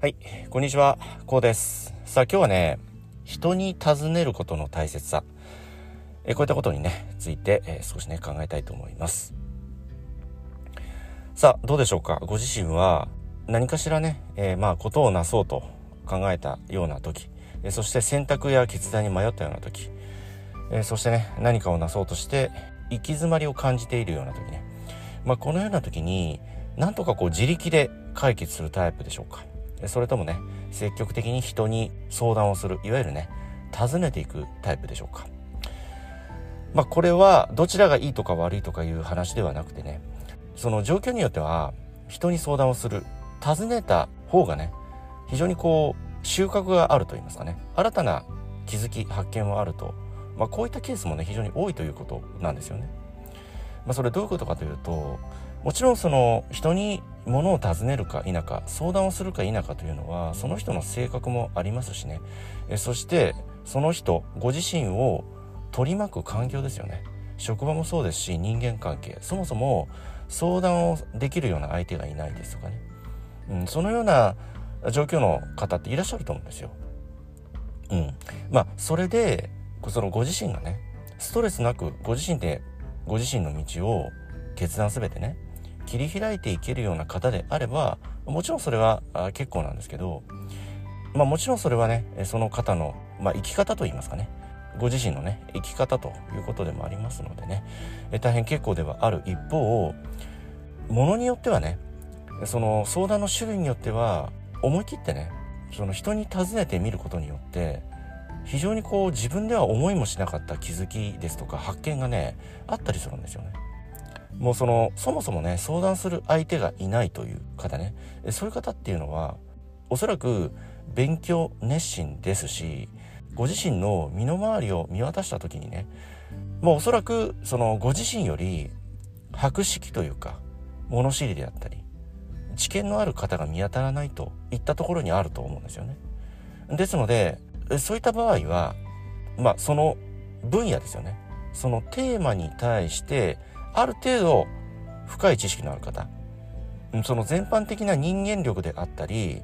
はい、こんにちは、こうです。さあ今日はね、人に尋ねることの大切さ、えこういったことにね、ついて、え少しね、考えたいと思います。さあ、どうでしょうか？ご自身は何かしらね、えー、まあ、ことをなそうと考えたような時、えそして選択や決断に迷ったような時、えそしてね、何かをなそうとして行き詰まりを感じているような時ね、まあ、このような時に、なんとかこう自力で解決するタイプでしょうか。それともね積極的に人に相談をするいわゆるね尋ねていくタイプでしょうか。まあこれはどちらがいいとか悪いとかいう話ではなくてねその状況によっては人に相談をする尋ねた方がね非常にこう収穫があると言いますかね。新たな気づき発見はあると、まあ、こういったケースもね非常に多いということなんですよね。まあ、それどういうことかというともちろんその人に物を尋ねるか否か相談をするか否かというのはその人の性格もありますしね。えそしてその人ご自身を取り巻く環境ですよね。職場もそうですし人間関係。そもそも相談をできるような相手がいないですとかね、うん、そのような状況の方っていらっしゃると思うんですよ。うん、まあそれでそのご自身がねストレスなくご自身でご自身の道を決断すべてね切り開いていけるような方であればもちろんそれは結構なんですけど、まあ、もちろんそれはねその方の、まあ、生き方といいますかねご自身のね生き方ということでもありますのでね大変結構ではある一方ものによってはねその相談の種類によっては思い切ってねその人に尋ねてみることによって非常にこう自分では思いもしなかった気づきですとか発見がねあったりするんですよね。もうそのそもそもね相談する相手がいないという方ねそういう方っていうのはおそらく勉強熱心ですしご自身の身の回りを見渡した時にねもうおそらくそのご自身より博識というか物知りであったり知見のある方が見当たらないといったところにあると思うんですよね。ですのでそういった場合はまあその分野ですよねそのテーマに対してある程度深い知識のある方その全般的な人間力であったり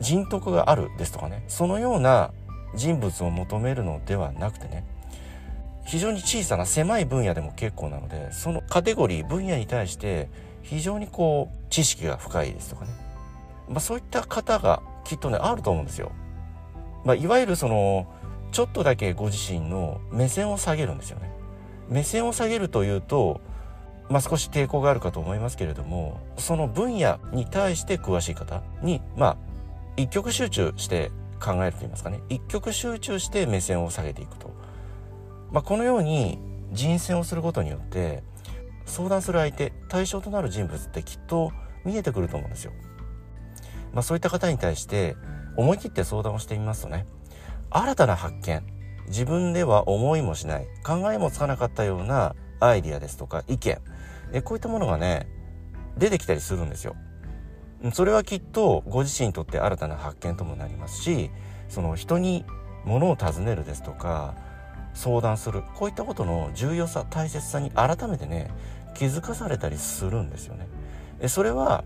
人徳があるですとかねそのような人物を求めるのではなくてね非常に小さな狭い分野でも結構なのでそのカテゴリー分野に対して非常にこう知識が深いですとかね、まあ、そういった方がきっとねあると思うんですよ。まあ、いわゆるそのちょっとだけご自身の目線を下げるんですよね。目線を下げるというとまあ、少し抵抗があるかと思いますけれどもその分野に対して詳しい方にまあ一極集中して考えると言いますかね一極集中して目線を下げていくと、まあ、このように人選をすることによって相談する相手対象となる人物ってきっと見えてくると思うんですよ。まあ、そういった方に対して思い切って相談をしてみますとね新たな発見自分では思いもしない考えもつかなかったようなアイディアですとか意見えこういったものがね出てきたりするんですよ。それはきっとご自身にとって新たな発見ともなりますしその人に物を尋ねるですとか相談するこういったことの重要さ大切さに改めてね気づかされたりするんですよね。それは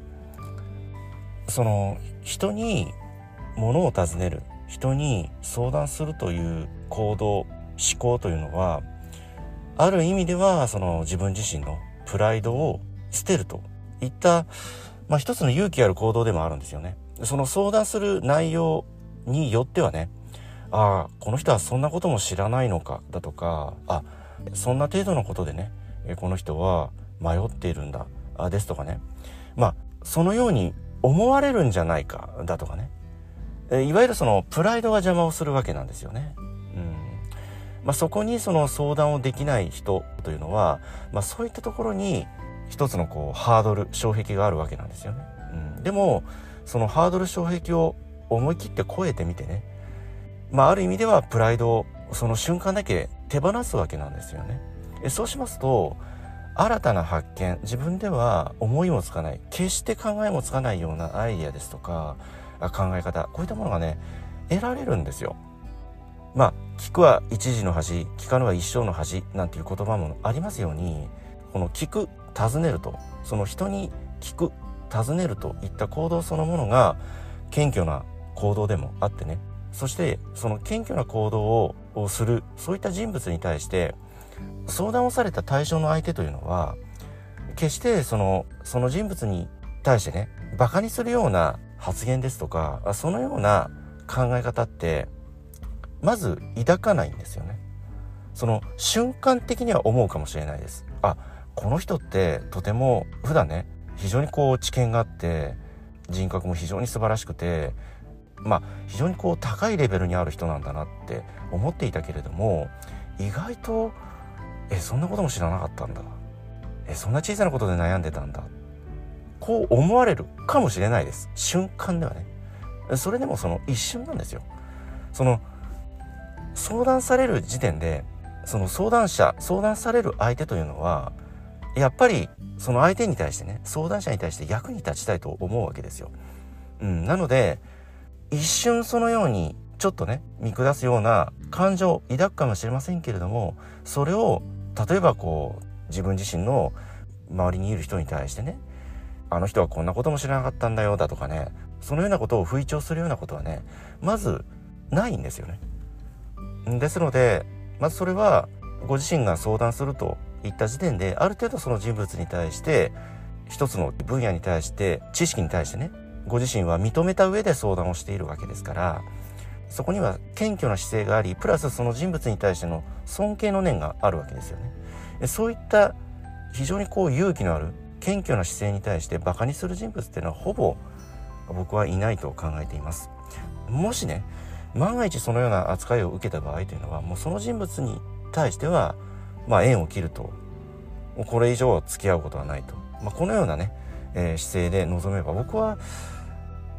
その人に物を尋ねる人に相談するという行動思考というのはある意味ではその自分自身のプライドを捨てるといった、まあ、一つの勇気ある行動でもあるんですよね。その相談する内容によってはね、ああ、この人はそんなことも知らないのかだとか、あ、そんな程度のことでね、この人は迷っているんだ、ですとかね。まあ、そのように思われるんじゃないかだとかね。いわゆるそのプライドが邪魔をするわけなんですよね。うんまあ、そこにその相談をできない人というのは、まあ、そういったところに一つのこうハードル障壁があるわけなんですよね。うん、でもそのハードル障壁を思い切って超えてみてね、まあ、ある意味ではプライドをその瞬間だけ手放すわけなんですよね。えそうしますと新たな発見自分では思いもつかない決して考えもつかないようなアイディアですとか考え方こういったものがね得られるんですよ。まあ聞くは一時の恥聞かぬは一生の恥なんていう言葉もありますようにこの聞く尋ねるとその人に聞く尋ねるといった行動そのものが謙虚な行動でもあってねそしてその謙虚な行動をするそういった人物に対して相談をされた対象の相手というのは決してそのその人物に対してねバカにするような発言ですとかそのような考え方ってまず抱かないんですよね。その瞬間的には思うかもしれないです。あこの人ってとても普段ね非常にこう知見があって人格も非常に素晴らしくてまあ非常にこう高いレベルにある人なんだなって思っていたけれども意外とえそんなことも知らなかったんだえそんな小さなことで悩んでたんだこう思われるかもしれないです。瞬間ではね。それでもその一瞬なんですよ。その相談される時点でその相談者相談される相手というのはやっぱりその相手に対してね相談者に対して役に立ちたいと思うわけですよ。うん、なので一瞬そのようにちょっとね見下すような感情を抱くかもしれませんけれどもそれを例えばこう自分自身の周りにいる人に対してねあの人はこんなことも知らなかったんだよだとかねそのようなことを吹聴するようなことはねまずないんですよね。ですのでまずそれはご自身が相談するといった時点である程度その人物に対して一つの分野に対して知識に対してねご自身は認めた上で相談をしているわけですからそこには謙虚な姿勢がありプラスその人物に対しての尊敬の念があるわけですよね。そういった非常にこう勇気のある謙虚な姿勢に対してバカにする人物っていうのはほぼ僕はいないと考えています。もしね万が一そのような扱いを受けた場合というのはもうその人物に対してはまあ縁を切るとこれ以上付き合うことはないと、まあ、このようなね、えー、姿勢で臨めば僕は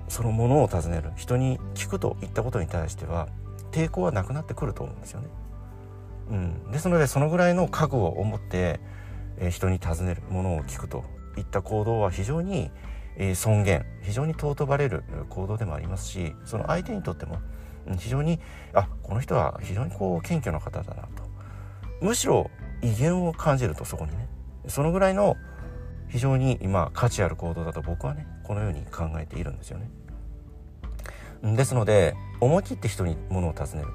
そのものを尋ねる人に聞くといったことに対しては抵抗はなくなってくると思うんですよね。うん、ですのでそのぐらいの覚悟を持って、え、人に尋ねるものを聞くといった行動は非常に、え、尊厳非常に尊ばれる行動でもありますしその相手にとっても非常にあこの人は非常にこう謙虚な方だなと。むしろ威厳を感じるとそこにね。そのぐらいの非常に今価値ある行動だと僕はねこのように考えているんですよね。ですので思い切って人にものを尋ねる。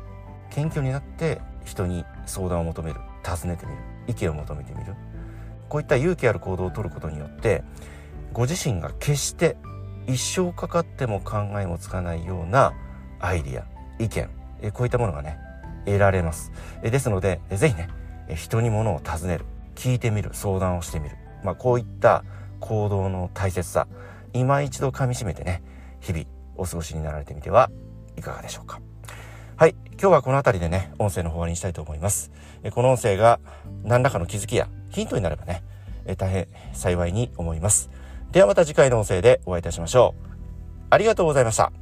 謙虚になって人に相談を求める。尋ねてみる。意見を求めてみる。こういった勇気ある行動をとることによってご自身が決して一生かかっても考えもつかないようなアイディア意見こういったものがね得られます。ですので是非ね人にものを尋ねる聞いてみる相談をしてみる、まあ、こういった行動の大切さ今一度かみしめてね日々お過ごしになられてみてはいかがでしょうか。はい今日はこの辺りでね音声の終わりにしたいと思います。この音声が何らかの気づきやヒントになればねえ大変幸いに思います。ではまた次回の音声でお会いいたしましょう。ありがとうございました。